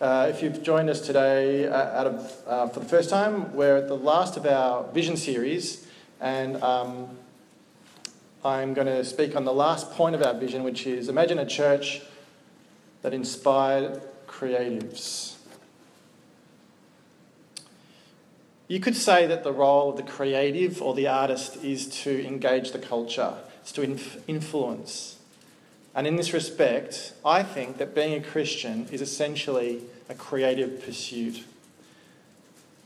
Uh, if you've joined us today uh, out of, uh, for the first time, we're at the last of our vision series, and um, I'm going to speak on the last point of our vision, which is imagine a church that inspired creatives. You could say that the role of the creative or the artist is to engage the culture, it's to inf- influence. And in this respect, I think that being a Christian is essentially a creative pursuit.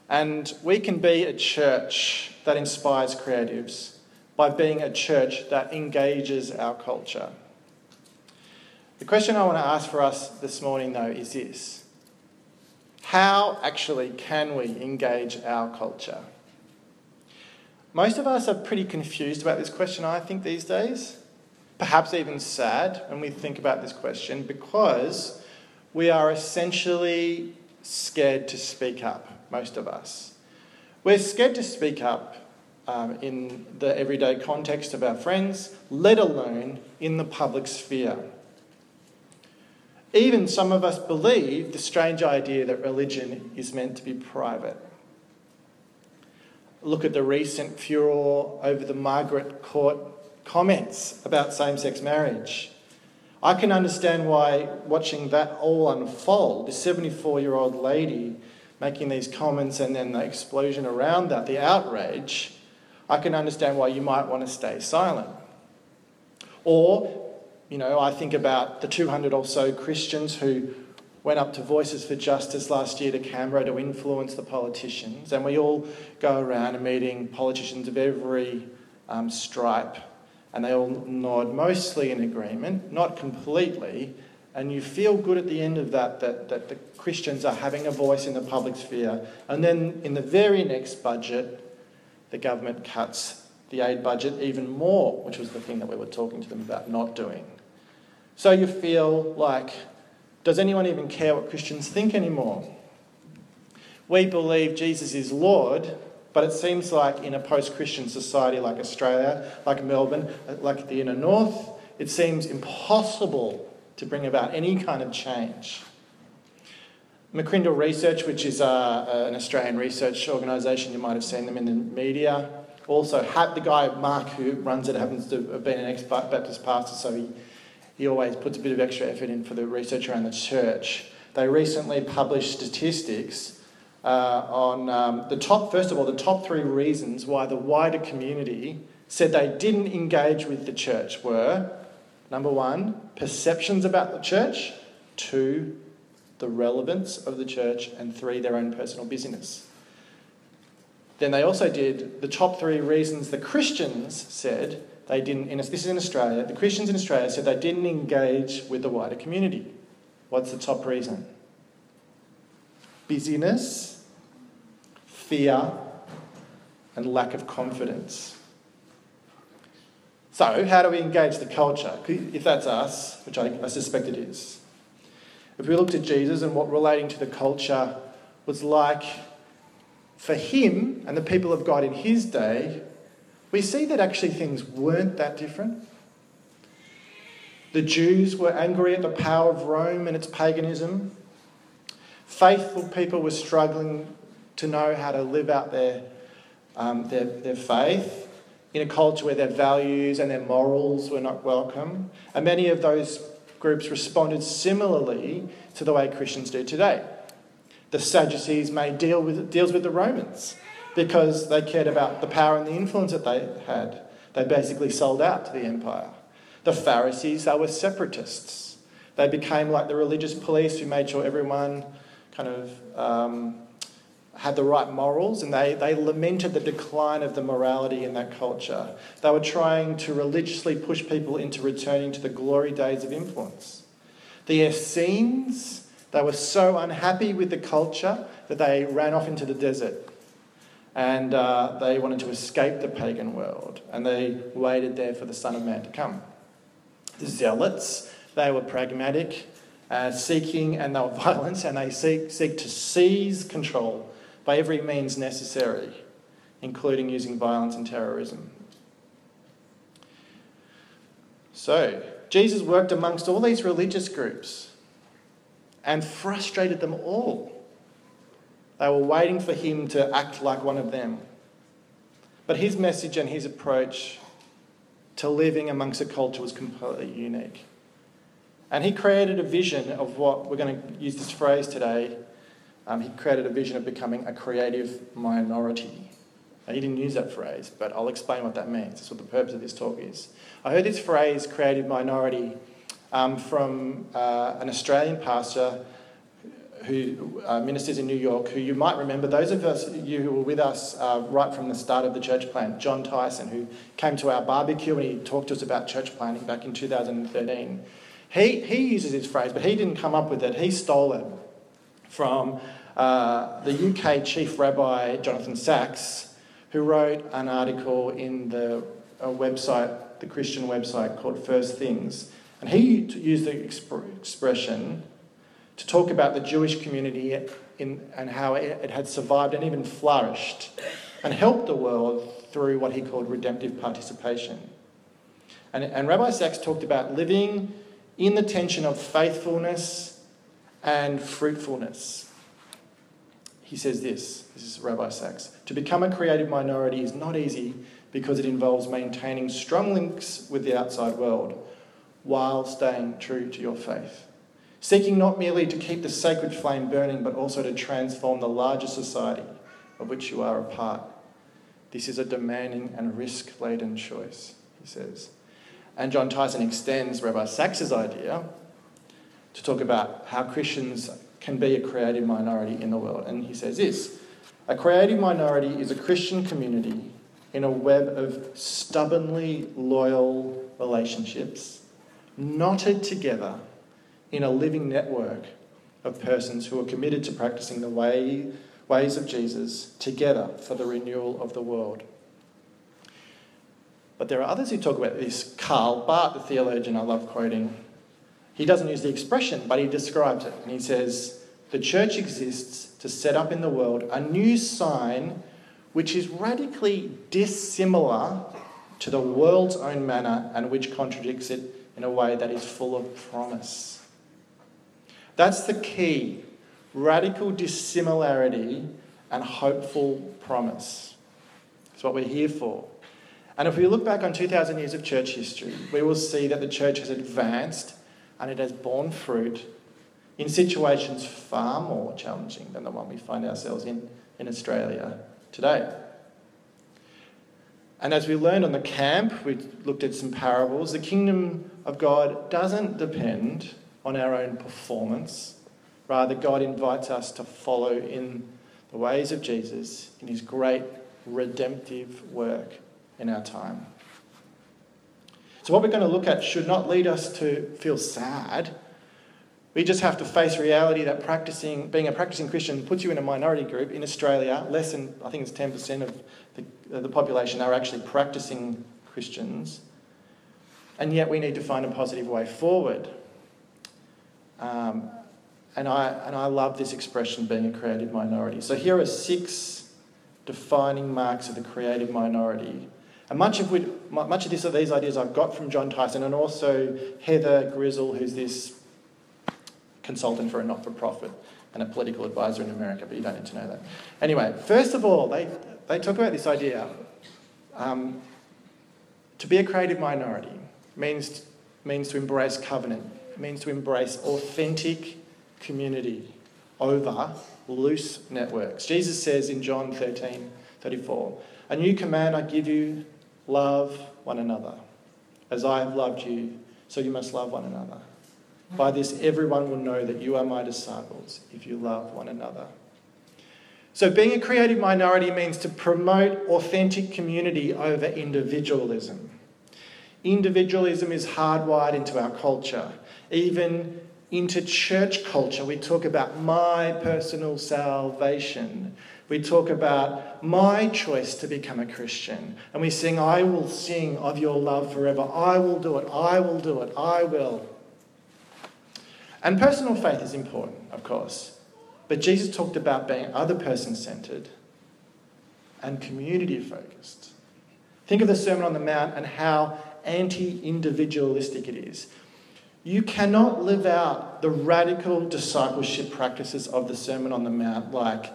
And we can be a church that inspires creatives by being a church that engages our culture. The question I want to ask for us this morning, though, is this How actually can we engage our culture? Most of us are pretty confused about this question, I think, these days perhaps even sad when we think about this question because we are essentially scared to speak up, most of us. We're scared to speak up um, in the everyday context of our friends, let alone in the public sphere. Even some of us believe the strange idea that religion is meant to be private. Look at the recent furor over the Margaret Court comments about same sex marriage. I can understand why watching that all unfold, the 74 year old lady making these comments and then the explosion around that, the outrage, I can understand why you might want to stay silent. Or, you know, I think about the 200 or so Christians who went up to Voices for Justice last year to Canberra to influence the politicians, and we all go around and meeting politicians of every um, stripe and they all nod mostly in agreement, not completely, and you feel good at the end of that, that that the Christians are having a voice in the public sphere. And then in the very next budget, the government cuts the aid budget even more, which was the thing that we were talking to them about not doing. So you feel like, does anyone even care what Christians think anymore? We believe Jesus is Lord, but it seems like in a post Christian society like Australia, like Melbourne, like the inner north, it seems impossible to bring about any kind of change. McCrindle Research, which is uh, an Australian research organisation, you might have seen them in the media. Also, the guy Mark who runs it happens to have been an ex Baptist pastor, so he, he always puts a bit of extra effort in for the research around the church. They recently published statistics uh, on um, the top, first of all, the top three reasons why the wider community said they didn't engage with the church were number one, perceptions about the church, two, the relevance of the church, and three, their own personal busyness. Then they also did the top three reasons the Christians said they didn't, in, this is in Australia, the Christians in Australia said they didn't engage with the wider community. What's the top reason? Busyness fear, and lack of confidence. So, how do we engage the culture? If that's us, which I, I suspect it is. If we looked at Jesus and what relating to the culture was like for him and the people of God in his day, we see that actually things weren't that different. The Jews were angry at the power of Rome and its paganism. Faithful people were struggling to know how to live out their, um, their, their faith in a culture where their values and their morals were not welcome. And many of those groups responded similarly to the way Christians do today. The Sadducees made deal with, deals with the Romans because they cared about the power and the influence that they had. They basically sold out to the empire. The Pharisees, they were separatists. They became like the religious police who made sure everyone kind of um, had the right morals and they, they lamented the decline of the morality in that culture. They were trying to religiously push people into returning to the glory days of influence. The Essenes, they were so unhappy with the culture that they ran off into the desert and uh, they wanted to escape the pagan world and they waited there for the Son of Man to come. The Zealots, they were pragmatic, uh, seeking, and they were violent, and they seek, seek to seize control by every means necessary, including using violence and terrorism. So, Jesus worked amongst all these religious groups, and frustrated them all. They were waiting for him to act like one of them. But his message and his approach to living amongst a culture was completely unique. And he created a vision of what we're going to use this phrase today. Um, he created a vision of becoming a creative minority. Now, he didn't use that phrase, but I'll explain what that means. That's what the purpose of this talk is. I heard this phrase, creative minority, um, from uh, an Australian pastor who uh, ministers in New York, who you might remember, those of us, you who were with us uh, right from the start of the church plant, Jon Tyson, who came to our barbecue and he talked to us about church planting back in 2013. He, he uses this phrase, but he didn't come up with it. He stole it from uh, the UK Chief Rabbi Jonathan Sacks, who wrote an article in the website, the Christian website called First Things. And he used the exp- expression to talk about the Jewish community in, and how it, it had survived and even flourished and helped the world through what he called redemptive participation. And, and Rabbi Sacks talked about living in the tension of faithfulness and fruitfulness. He says this this is Rabbi Sacks to become a creative minority is not easy because it involves maintaining strong links with the outside world while staying true to your faith seeking not merely to keep the sacred flame burning, but also to transform the larger society of which you are a part. This is a demanding and risk laden choice, he says. And Jon Tyson extends Rabbi Sacks's idea to talk about how Christians can be a creative minority in the world. And he says this A creative minority is a Christian community in a web of stubbornly loyal relationships, knotted together in a living network of persons who are committed to practicing the way, ways of Jesus together for the renewal of the world. But there are others who talk about this. Karl Barth, the theologian I love quoting, he doesn't use the expression, but he describes it. And he says, The church exists to set up in the world a new sign which is radically dissimilar to the world's own manner and which contradicts it in a way that is full of promise. That's the key radical dissimilarity and hopeful promise. It's what we're here for. And if we look back on 2,000 years of church history, we will see that the church has advanced and it has borne fruit in situations far more challenging than the one we find ourselves in in Australia today. And as we learned on the camp, we looked at some parables, the kingdom of God doesn't depend on our own performance. Rather, God invites us to follow in the ways of Jesus in his great redemptive work in our time. So, what we're going to look at should not lead us to feel sad. We just have to face reality that practicing, being a practicing Christian puts you in a minority group in Australia. Less than, I think it's 10% of the, the population are actually practicing Christians. And yet we need to find a positive way forward. Um, and, I, and I love this expression, being a creative minority. So here are six defining marks of the creative minority. And much of, which, much of this, these ideas I've got from Jon Tyson and also Heather Grizzle, who's this consultant for a not for profit and a political advisor in America, but you don't need to know that. Anyway, first of all, they, they talk about this idea. Um, to be a creative minority means, means to embrace covenant means to embrace authentic community over loose networks. Jesus says in John 13 34, A new command I give you love one another. As I have loved you, so you must love one another. By this, everyone will know that you are my disciples if you love one another. So, being a creative minority means to promote authentic community over individualism. Individualism is hardwired into our culture even into church culture. We talk about my personal salvation. We talk about my choice to become a Christian. And we sing, I will sing of your love forever. I will do it. I will do it. I will. And personal faith is important, of course. But Jesus talked about being other person centered and community focused. Think of the Sermon on the Mount and how anti individualistic it is. You cannot live out the radical discipleship practices of the Sermon on the Mount, like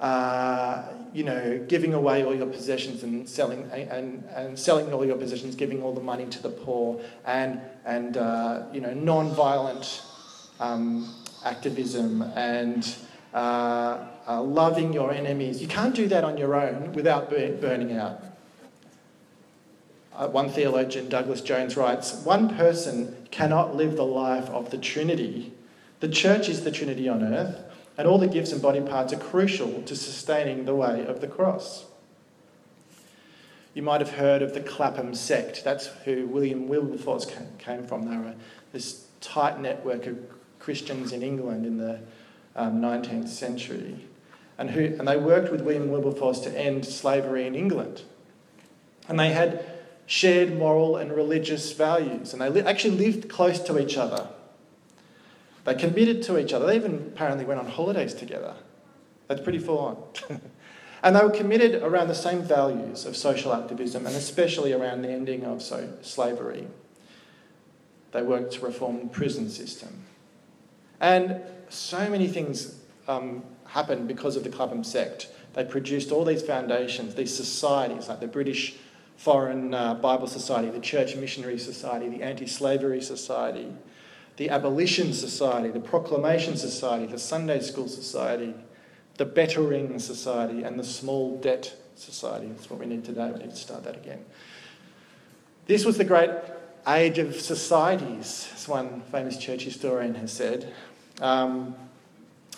uh, you know, giving away all your possessions and selling and, and selling all your possessions, giving all the money to the poor, and and uh, you know, non-violent um, activism and uh, uh loving your enemies. You can't do that on your own without burning out. Uh, one theologian, Douglas Jones, writes One person cannot live the life of the Trinity. The church is the Trinity on earth, and all the gifts and body parts are crucial to sustaining the way of the cross. You might have heard of the Clapham sect. That's who William Wilberforce came from. They were this tight network of Christians in England in the um, 19th century. And, who, and they worked with William Wilberforce to end slavery in England. And they had shared moral and religious values, and they li- actually lived close to each other. They committed to each other. They even apparently went on holidays together. That's pretty full on. and they were committed around the same values of social activism and especially around the ending of so, slavery. They worked to reform the prison system. And so many things um, happened because of the Clapham sect. They produced all these foundations, these societies, like the British Foreign uh, Bible Society, the Church Missionary Society, the Anti Slavery Society, the Abolition Society, the Proclamation Society, the Sunday School Society, the Bettering Society, and the Small Debt Society. That's what we need today. We need to start that again. This was the great age of societies, as one famous church historian has said. Um,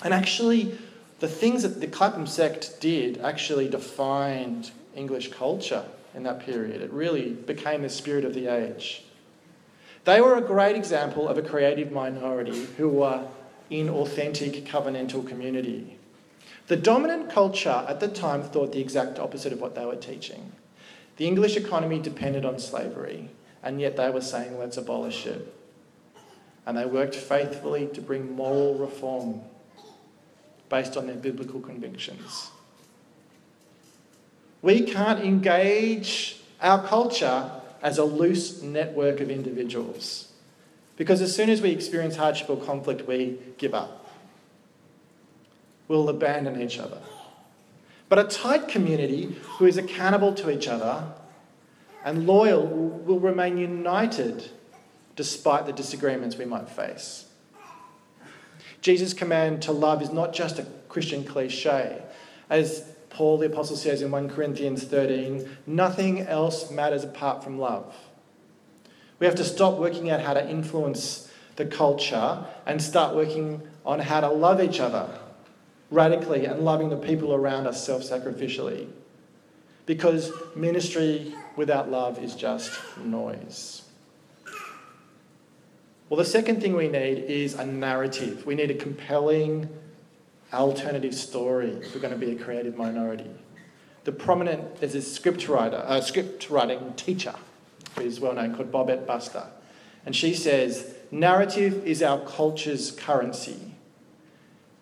and actually, the things that the Clapham sect did actually defined English culture in that period. It really became the spirit of the age. They were a great example of a creative minority who were in authentic covenantal community. The dominant culture at the time thought the exact opposite of what they were teaching. The English economy depended on slavery, and yet they were saying, let's abolish it. And they worked faithfully to bring moral reform based on their biblical convictions. We can't engage our culture as a loose network of individuals. Because as soon as we experience hardship or conflict, we give up. We'll abandon each other. But a tight community who is accountable to each other and loyal will remain united despite the disagreements we might face. Jesus' command to love is not just a Christian cliche. As Paul the Apostle says in 1 Corinthians 13, nothing else matters apart from love. We have to stop working out how to influence the culture and start working on how to love each other radically and loving the people around us self sacrificially. Because ministry without love is just noise. Well, the second thing we need is a narrative. We need a compelling alternative story if we're going to be a creative minority. The prominent, there's a script writer, a script writing teacher who is well known called Bobette Buster. And she says, narrative is our culture's currency.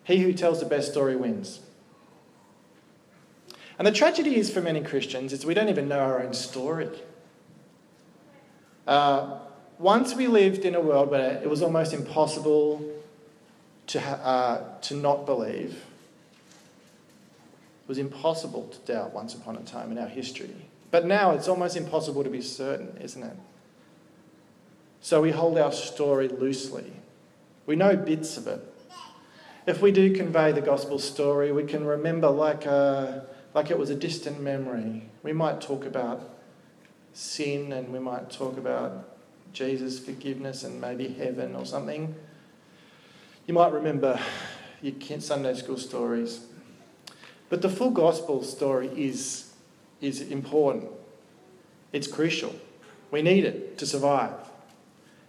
He who tells the best story wins. And the tragedy is for many Christians is we don't even know our own story. Uh, once we lived in a world where it was almost impossible to, uh, to not believe. Was impossible to doubt once upon a time in our history. But now it's almost impossible to be certain, isn't it? So we hold our story loosely. We know bits of it. If we do convey the gospel story, we can remember like, a, uh, like it was a distant memory. We might talk about sin and we might talk about Jesus' forgiveness and maybe heaven or something. You might remember your Sunday school stories. But the full gospel story is, is important. It's crucial. We need it to survive,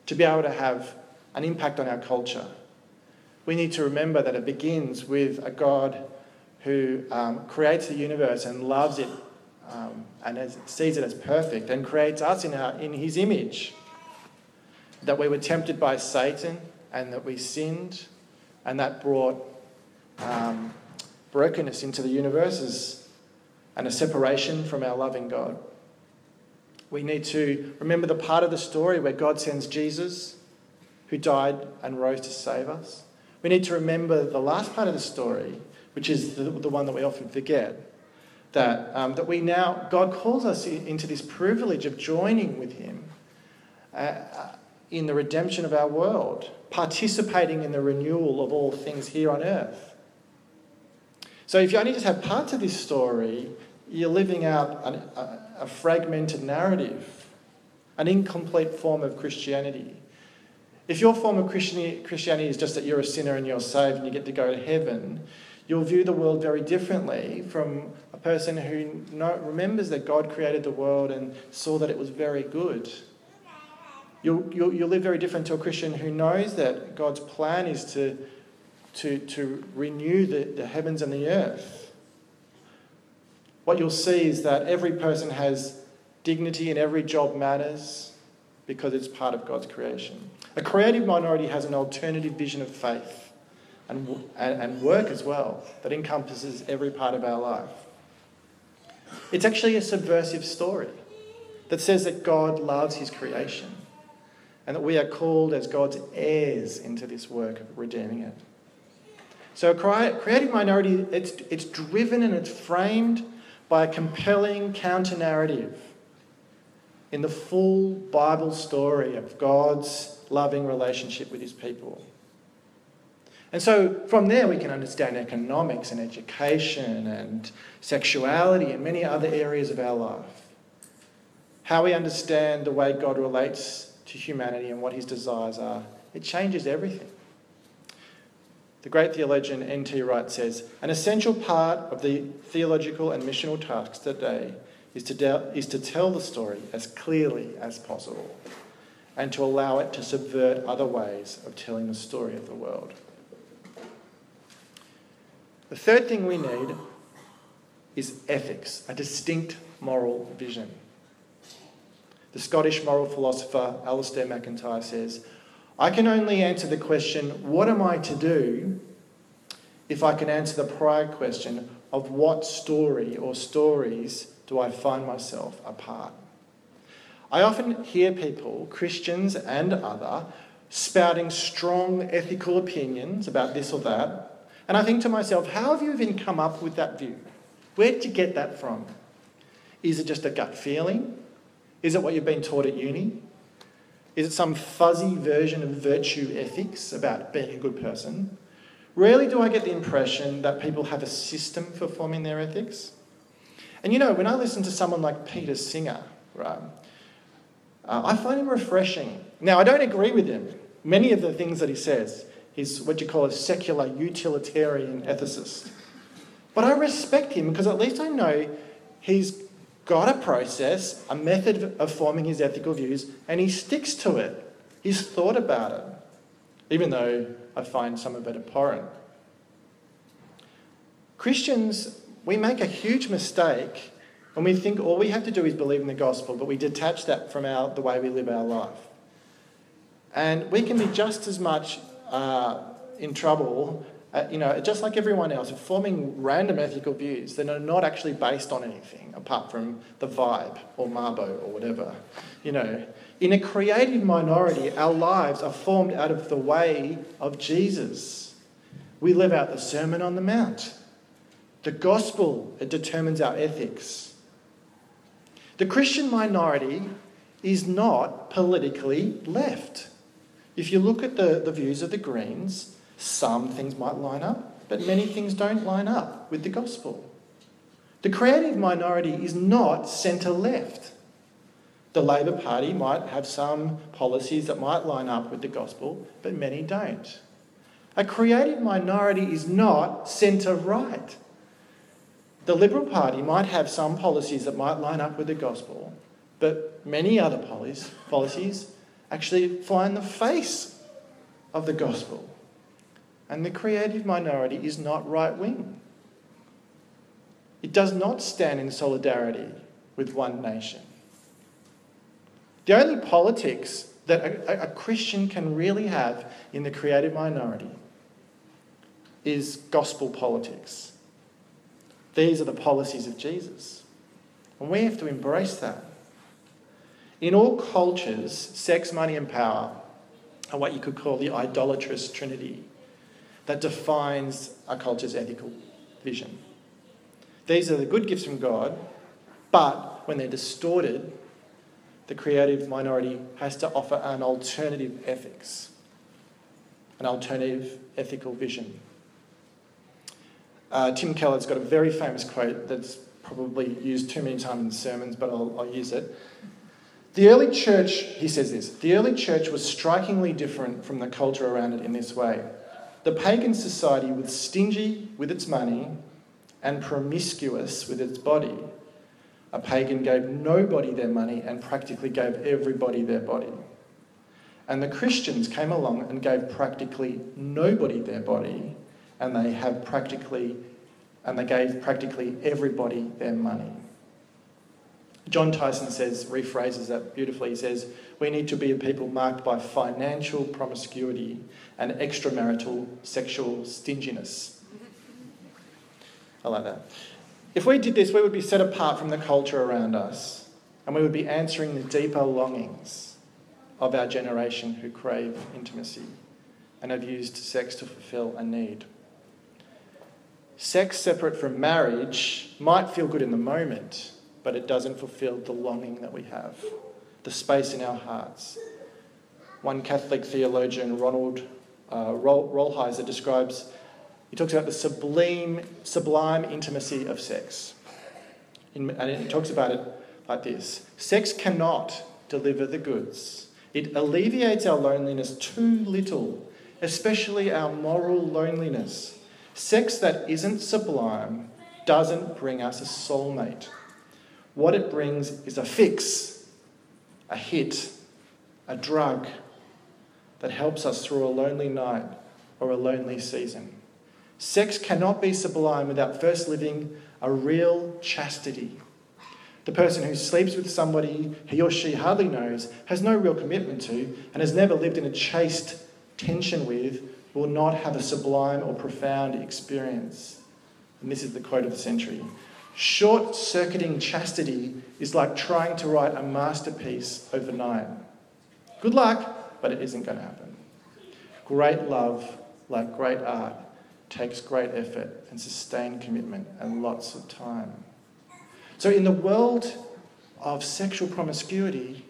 to be able to have an impact on our culture. We need to remember that it begins with a God who um, creates the universe and loves it um, and sees it as perfect and creates us in, our, in his image. That we were tempted by Satan and that we sinned, and that brought um, brokenness into the universe and a separation from our loving God. We need to remember the part of the story where God sends Jesus who died and rose to save us. We need to remember the last part of the story, which is the, the one that we often forget. That, um, that we now, God calls us into this privilege of joining with Him uh, in the redemption of our world, participating in the renewal of all things here on earth. So if you only just have parts of this story, you're living out an, a, a fragmented narrative, an incomplete form of Christianity. If your form of Christianity is just that you're a sinner and you're saved and you get to go to heaven, you'll view the world very differently from a person who remembers that God created the world and saw that it was very good. You'll, you'll, you'll live very different to a Christian who knows that God's plan is to, to, to renew the, the heavens and the earth. What you'll see is that every person has dignity and every job matters because it's part of God's creation. A creative minority has an alternative vision of faith and, and, and work as well that encompasses every part of our life. It's actually a subversive story that says that God loves his creation and that we are called as God's heirs into this work of redeeming it. So, a creative minority, it's, it's driven and it's framed by a compelling counter narrative in the full Bible story of God's loving relationship with his people. And so from there, we can understand economics and education and sexuality and many other areas of our life. How we understand the way God relates to humanity and what his desires are. It changes everything. The great theologian N.T. Wright says An essential part of the theological and missional tasks today is to, de- is to tell the story as clearly as possible and to allow it to subvert other ways of telling the story of the world. The third thing we need is ethics, a distinct moral vision. The Scottish moral philosopher Alasdair MacIntyre says, I can only answer the question, what am I to do, if I can answer the prior question of what story or stories do I find myself a part? I often hear people, Christians and other, spouting strong ethical opinions about this or that. And I think to myself, how have you even come up with that view? Where did you get that from? Is it just a gut feeling? Is it what you've been taught at uni? Is it some fuzzy version of virtue ethics about being a good person? Rarely do I get the impression that people have a system for forming their ethics. And you know, when I listen to someone like Peter Singer, right, uh, I find him refreshing. Now, I don't agree with him. Many of the things that he says, he's what you call a secular utilitarian ethicist. But I respect him because at least I know he's got a process, a method of forming his ethical views, and he sticks to it. He's thought about it, even though I find some of it abhorrent. Christians we make a huge mistake when we think all we have to do is believe in the gospel, but we detach that from our, the way we live our life. And we can be just as much uh, in trouble, uh, you know, just like everyone else, forming random ethical views that are not actually based on anything apart from the vibe or Mabo or whatever. You know, in a creative minority, our lives are formed out of the way of Jesus. We live out the Sermon on the Mount. The gospel, it determines our ethics. The Christian minority is not politically left. If you look at the, the views of the Greens, some things might line up, but many things don't line up with the gospel. The creative minority is not centre left. The Labor Party might have some policies that might line up with the gospel, but many don't. A creative minority is not centre right. The Liberal Party might have some policies that might line up with the gospel, but many other policies actually fly in the face of the gospel. And the creative minority is not right wing. It does not stand in solidarity with one nation. The only politics that a, a, Christian can really have in the creative minority is gospel politics. These are the policies of Jesus. And we have to embrace that. In all cultures, sex, money, and power are what you could call the idolatrous trinity that defines a culture's ethical vision. These are the good gifts from God, but when they're distorted, the creative minority has to offer an alternative ethics, an alternative ethical vision. Uh, Tim Keller's got a very famous quote that's probably used too many times in sermons, but I'll, I'll use it. The early church, he says this, the early church was strikingly different from the culture around it in this way. The pagan society was stingy with its money and promiscuous with its body. A pagan gave nobody their money and practically gave everybody their body. And the Christians came along and gave practically nobody their body, and they have practically, and they gave practically everybody their money. Jon Tyson says, rephrases that beautifully. He says, We need to be a people marked by financial promiscuity and extramarital sexual stinginess. I like that. If we did this, we would be set apart from the culture around us and we would be answering the deeper longings of our generation who crave intimacy and have used sex to fulfill a need. Sex separate from marriage might feel good in the moment, but it doesn't fulfill the longing that we have, the space in our hearts. One Catholic theologian, Ronald uh, Rolheiser, describes, he talks about the sublime, sublime intimacy of sex. In, and he talks about it like this Sex cannot deliver the goods, it alleviates our loneliness too little, especially our moral loneliness. Sex that isn't sublime doesn't bring us a soulmate. What it brings is a fix, a hit, a drug that helps us through a lonely night or a lonely season. Sex cannot be sublime without first living a real chastity. The person who sleeps with somebody he or she hardly knows, has no real commitment to, and has never lived in a chaste tension with, will not have a sublime or profound experience. And this is the quote of the century Short circuiting chastity is like trying to write a masterpiece overnight. Good luck, but it isn't going to happen. Great love, like great art, takes great effort and sustained commitment and lots of time. So, in the world of sexual promiscuity,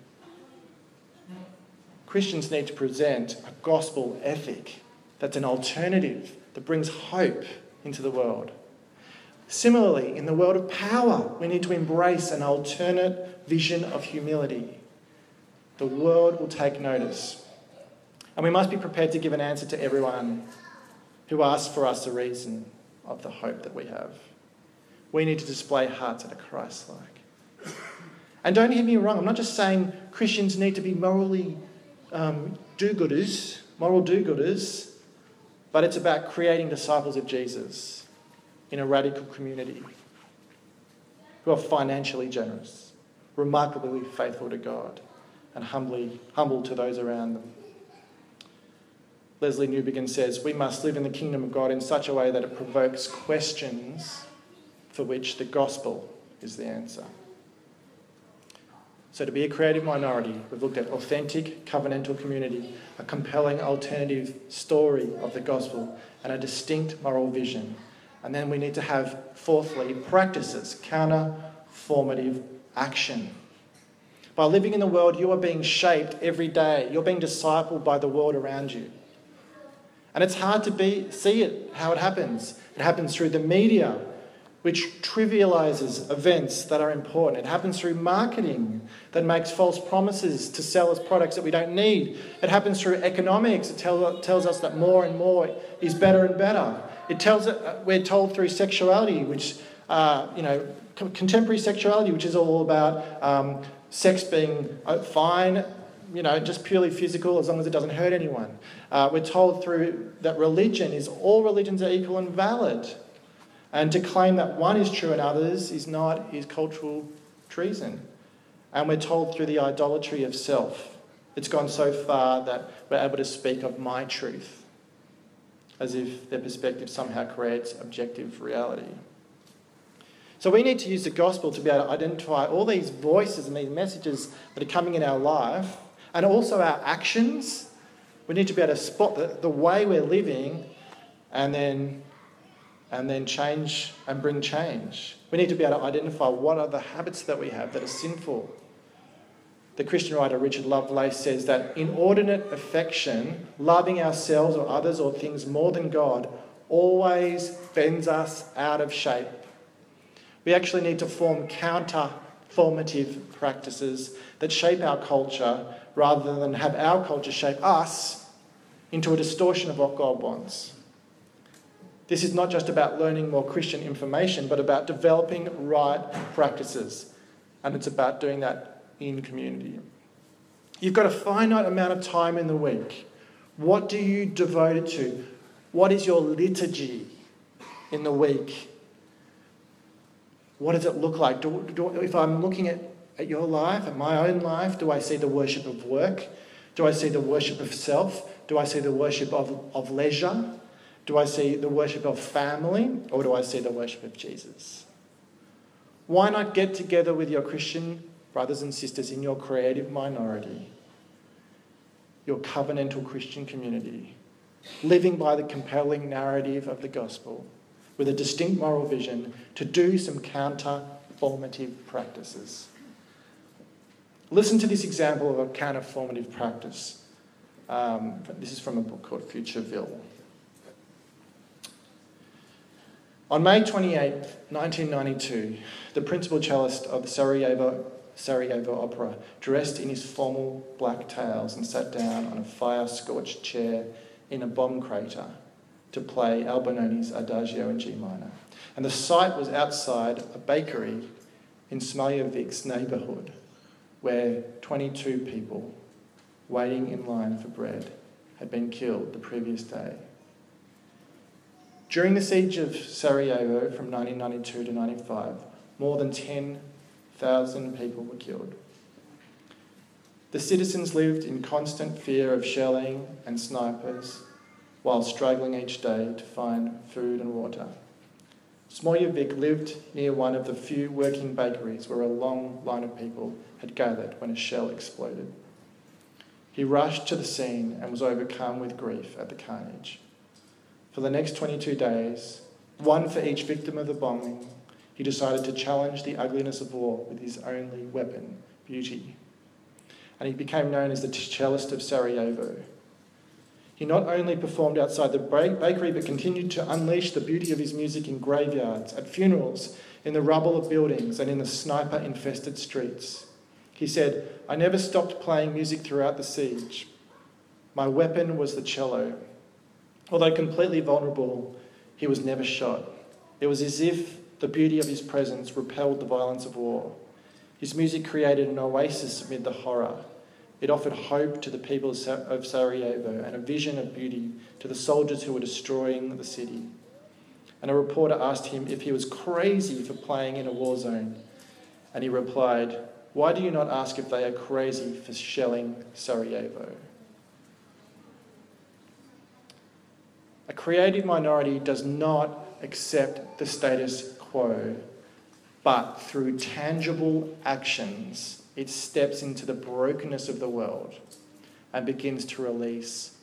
Christians need to present a gospel ethic that's an alternative that brings hope into the world. Similarly, in the world of power, we need to embrace an alternate vision of humility. The world will take notice. And we must be prepared to give an answer to everyone who asks for us the reason of the hope that we have. We need to display hearts that are Christ like. And don't hear me wrong, I'm not just saying Christians need to be morally um, do gooders, moral do gooders, but it's about creating disciples of Jesus in a radical community who are financially generous, remarkably faithful to God, and humbly humble to those around them. Lesslie Newbigin says, We must live in the kingdom of God in such a way that it provokes questions for which the gospel is the answer. So, to be a creative minority, we've looked at authentic covenantal community, a compelling alternative story of the gospel, and a distinct moral vision and then we need to have, fourthly, practices, counter formative action. By living in the world, you are being shaped every day. You're being discipled by the world around you. And it's hard to be, see it, how it happens. It happens through the media, which trivializes events that are important. It happens through marketing that makes false promises to sell us products that we don't need. It happens through economics. that tell, tells us that more and more is better and better. It tells it, uh, we're told through sexuality, which, uh, you know, contemporary sexuality, which is all about um, sex being uh, fine, you know, just purely physical as long as it doesn't hurt anyone. Uh, we're told through that religion is all religions are equal and valid. And to claim that one is true and others is not is cultural treason. And we're told through the idolatry of self. It's gone so far that we're able to speak of my truth as if their perspective somehow creates objective reality. So we need to use the gospel to be able to identify all these voices and these messages that are coming in our life and also our actions We need to be able to spot the, the way we're living and then, and then change and bring change. We need to be able to identify what are the habits that we have that are sinful. The Christian writer Richard Lovelace says that inordinate affection, loving ourselves or others or things more than God, always bends us out of shape. We actually need to form counter formative practices that shape our culture rather than have our culture shape us into a distortion of what God wants. This is not just about learning more Christian information, but about developing right practices. And it's about doing that in community. You've got a finite amount of time in the week. What do you devote it to? What is your liturgy in the week? What does it look like? Do, do, if I'm looking at, at your life, at my own life, do I see the worship of work? Do I see the worship of self? Do I see the worship of, of leisure? Do I see the worship of family? Or do I see the worship of Jesus? Why not get together with your Christian brothers and sisters in your creative minority, your covenantal Christian community, living by the compelling narrative of the gospel? with a distinct moral vision to do some counter formative practices. Listen to this example of a counter formative practice. Um, this is from a book called Futureville. On May 28, 1992, the principal cellist of the Sarajevo, Sarajevo Opera dressed in his formal black tails and sat down on a fire scorched chair in a bomb crater to play Albinoni's Adagio in G minor. And the site was outside a bakery in Smailovic's neighbourhood where 22 people waiting in line for bread had been killed the previous day. During the siege of Sarajevo from 1992 to 95, more than 10,000 people were killed. The citizens lived in constant fear of shelling and snipers while struggling each day to find food and water. Smailovic lived near one of the few working bakeries where a long line of people had gathered when a shell exploded. He rushed to the scene and was overcome with grief at the carnage. For the next 22 days, one for each victim of the bombing, he decided to challenge the ugliness of war with his only weapon, beauty. And he became known as the cellist of Sarajevo, he not only performed outside the bakery, but continued to unleash the beauty of his music in graveyards, at funerals, in the rubble of buildings, and in the sniper infested streets. He said, I never stopped playing music throughout the siege. My weapon was the cello. Although completely vulnerable, he was never shot. It was as if the beauty of his presence repelled the violence of war. His music created an oasis amid the horror. It offered hope to the people of Sarajevo and a vision of beauty to the soldiers who were destroying the city. And a reporter asked him if he was crazy for playing in a war zone. And he replied, Why do you not ask if they are crazy for shelling Sarajevo? A creative minority does not accept the status quo, but through tangible actions it steps into the brokenness of the world and begins to release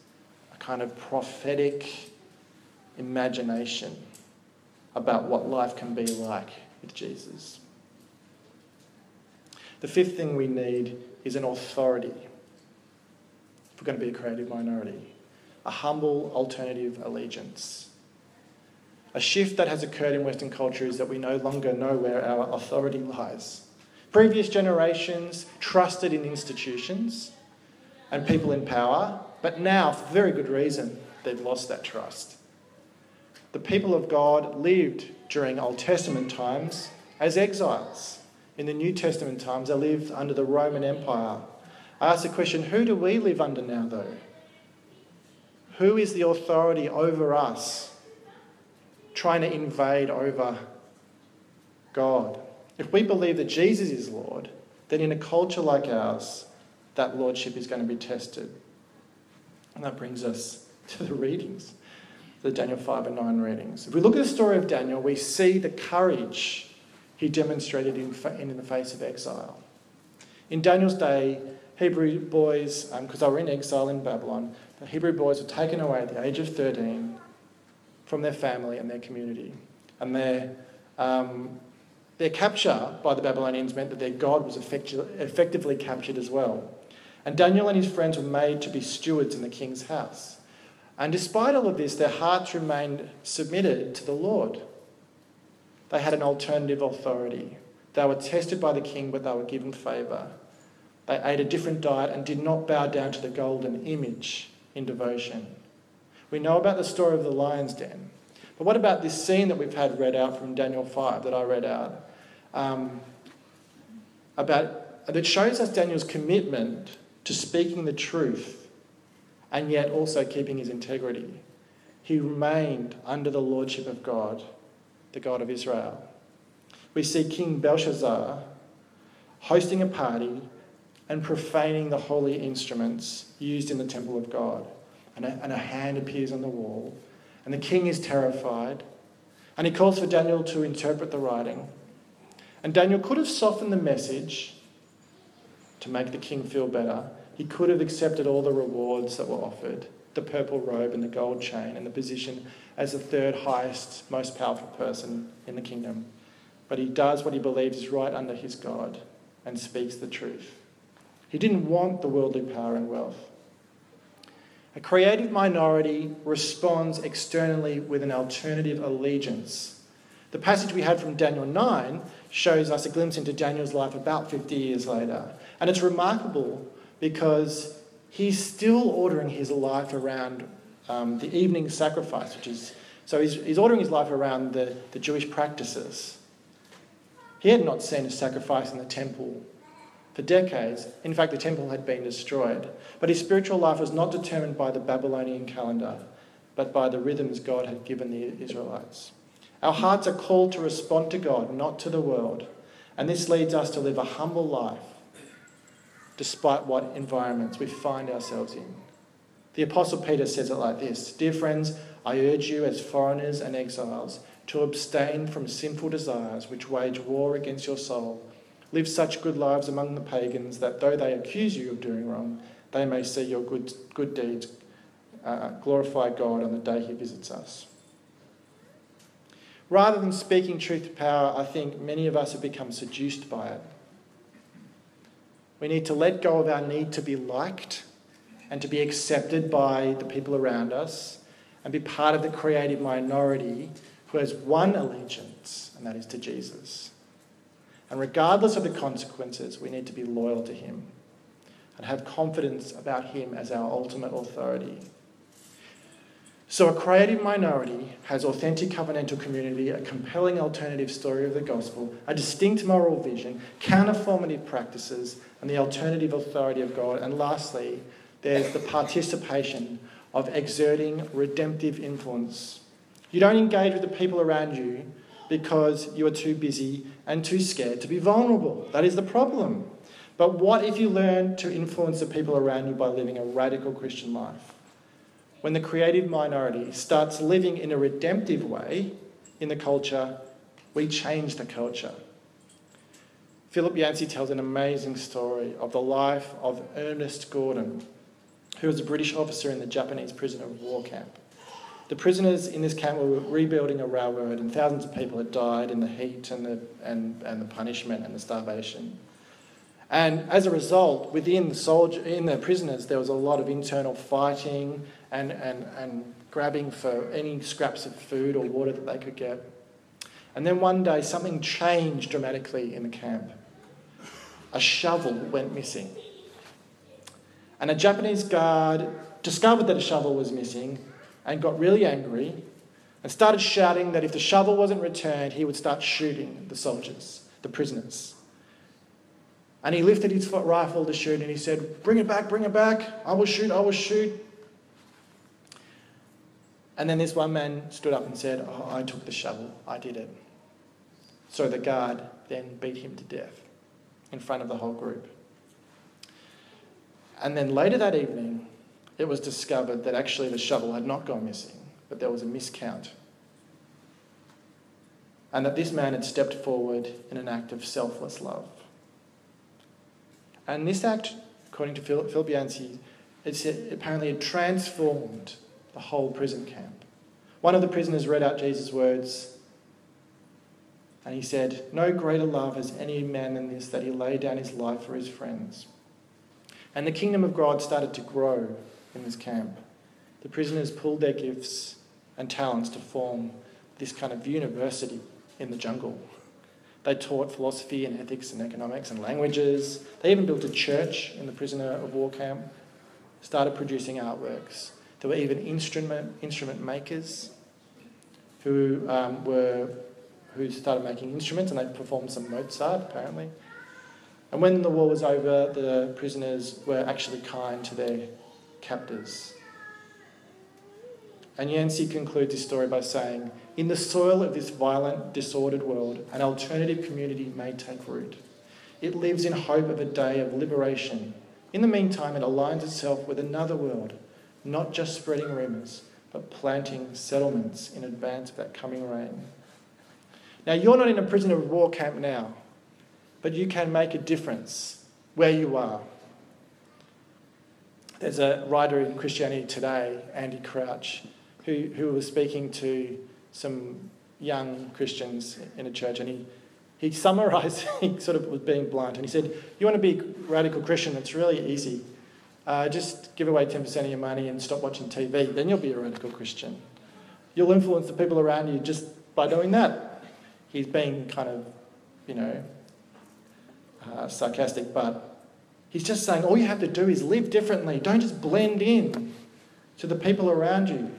a kind of prophetic imagination about what life can be like with Jesus. The fifth thing we need is an authority if we're going to be a creative minority, a humble alternative allegiance. A shift that has occurred in Western culture is that we no longer know where our authority lies. Previous generations trusted in institutions and people in power, but now, for very good reason, they've lost that trust. The people of God lived during Old Testament times as exiles. In the New Testament times, they lived under the Roman Empire. I ask the question who do we live under now, though? Who is the authority over us trying to invade over God? If we believe that Jesus is Lord, then in a culture like ours, that lordship is going to be tested. And that brings us to the readings, the Daniel 5 and 9 readings. If we look at the story of Daniel, we see the courage he demonstrated in, in the face of exile. In Daniel's day, Hebrew boys, because um, they were in exile in Babylon, the Hebrew boys were taken away at the age of 13 from their family and their community. And their, um, their capture by the Babylonians meant that their God was effectu- effectively captured as well. And Daniel and his friends were made to be stewards in the king's house. And despite all of this, their hearts remained submitted to the Lord. They had an alternative authority. They were tested by the king, but they were given favour. They ate a different diet and did not bow down to the golden image in devotion. We know about the story of the lion's den. But what about this scene that we've had read out from Daniel 5 that I read out? Um, about, that shows us Daniel's commitment to speaking the truth and yet also keeping his integrity. He remained under the lordship of God, the God of Israel. We see King Belshazzar hosting a party and profaning the holy instruments used in the temple of God. And a, and a hand appears on the wall, and the king is terrified, and he calls for Daniel to interpret the writing. And Daniel could have softened the message to make the king feel better. He could have accepted all the rewards that were offered the purple robe and the gold chain and the position as the third highest, most powerful person in the kingdom. But he does what he believes is right under his God and speaks the truth. He didn't want the worldly power and wealth. A creative minority responds externally with an alternative allegiance. The passage we had from Daniel 9 shows us a glimpse into Daniel's life about 50 years later. And it's remarkable because he's still ordering his life around um, the evening sacrifice, which is so he's, he's ordering his life around the, the Jewish practices. He had not seen a sacrifice in the temple for decades. In fact, the temple had been destroyed. But his spiritual life was not determined by the Babylonian calendar, but by the rhythms God had given the Israelites. Our hearts are called to respond to God, not to the world. And this leads us to live a humble life despite what environments we find ourselves in. The Apostle Peter says it like this Dear friends, I urge you as foreigners and exiles to abstain from sinful desires which wage war against your soul Live such good lives among the pagans that though they accuse you of doing wrong, they may see your good, good deeds uh, glorify God on the day He visits us. Rather than speaking truth to power, I think many of us have become seduced by it. We need to let go of our need to be liked and to be accepted by the people around us and be part of the creative minority who has one allegiance, and that is to Jesus. And regardless of the consequences, we need to be loyal to Him and have confidence about Him as our ultimate authority. So, a creative minority has authentic covenantal community, a compelling alternative story of the gospel, a distinct moral vision, counterformative practices, and the alternative authority of God. And lastly, there's the participation of exerting redemptive influence. You don't engage with the people around you because you are too busy and too scared to be vulnerable. That is the problem. But what if you learn to influence the people around you by living a radical Christian life? When the creative minority starts living in a redemptive way in the culture, we change the culture. Philip Yancey tells an amazing story of the life of Ernest Gordon, who was a British officer in the Japanese prisoner of war camp. The prisoners in this camp were rebuilding a railroad, and thousands of people had died in the heat and the, and, and the punishment and the starvation. And as a result, within the soldier, in the prisoners, there was a lot of internal fighting and, and, and grabbing for any scraps of food or water that they could get. And then one day, something changed dramatically in the camp. A shovel went missing. And a Japanese guard discovered that a shovel was missing and got really angry and started shouting that if the shovel wasn't returned, he would start shooting the soldiers, the prisoners. And he lifted his rifle to shoot and he said, Bring it back, bring it back. I will shoot, I will shoot. And then this one man stood up and said, oh, I took the shovel, I did it. So the guard then beat him to death in front of the whole group. And then later that evening, it was discovered that actually the shovel had not gone missing, but there was a miscount. And that this man had stepped forward in an act of selfless love. And this act, according to Philip Yancey, it's, it apparently transformed the whole prison camp. One of the prisoners read out Jesus' words and he said, No greater love has any man than this, that he lay down his life for his friends. And the kingdom of God started to grow in this camp. The prisoners pulled their gifts and talents to form this kind of university in the jungle. They taught philosophy and ethics and economics and languages. They even built a church in the prisoner of war camp, started producing artworks. There were even instrument, instrument makers who um, were who started making instruments and they performed some Mozart apparently. And when the war was over, the prisoners were actually kind to their captors. And Yancey concludes his story by saying, In the soil of this violent, disordered world, an alternative community may take root. It lives in hope of a day of liberation. In the meantime, it aligns itself with another world, not just spreading rumours, but planting settlements in advance of that coming reign. Now, you're not in a prisoner of war camp now, but you can make a difference where you are. There's a writer in Christianity Today, Andy Crouch, who, who was speaking to some young Christians in a church, and he, he summarised, he sort of was being blunt, and he said, You want to be a radical Christian? It's really easy. Uh, just give away 10% of your money and stop watching TV, then you'll be a radical Christian. You'll influence the people around you just by doing that. He's being kind of, you know, uh, sarcastic, but he's just saying all you have to do is live differently. Don't just blend in to the people around you.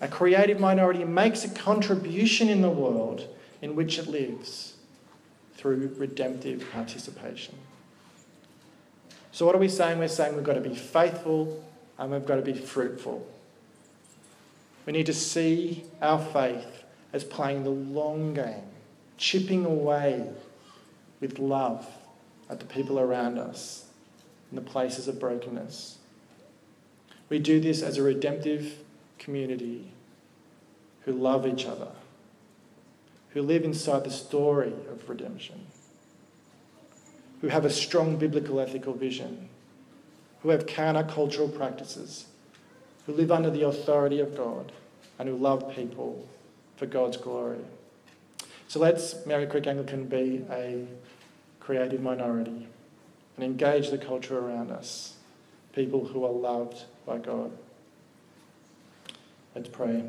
A creative minority makes a contribution in the world in which it lives through redemptive participation. So, what are we saying? We're saying we've got to be faithful and we've got to be fruitful. We need to see our faith as playing the long game, chipping away with love at the people around us in the places of brokenness. We do this as a redemptive community who love each other, who live inside the story of redemption, who have a strong biblical ethical vision, who have countercultural practices, who live under the authority of God, and who love people for God's glory. So let's, Merri Creek Anglican, be a creative minority and engage the culture around us, people who are loved by God. Let's pray.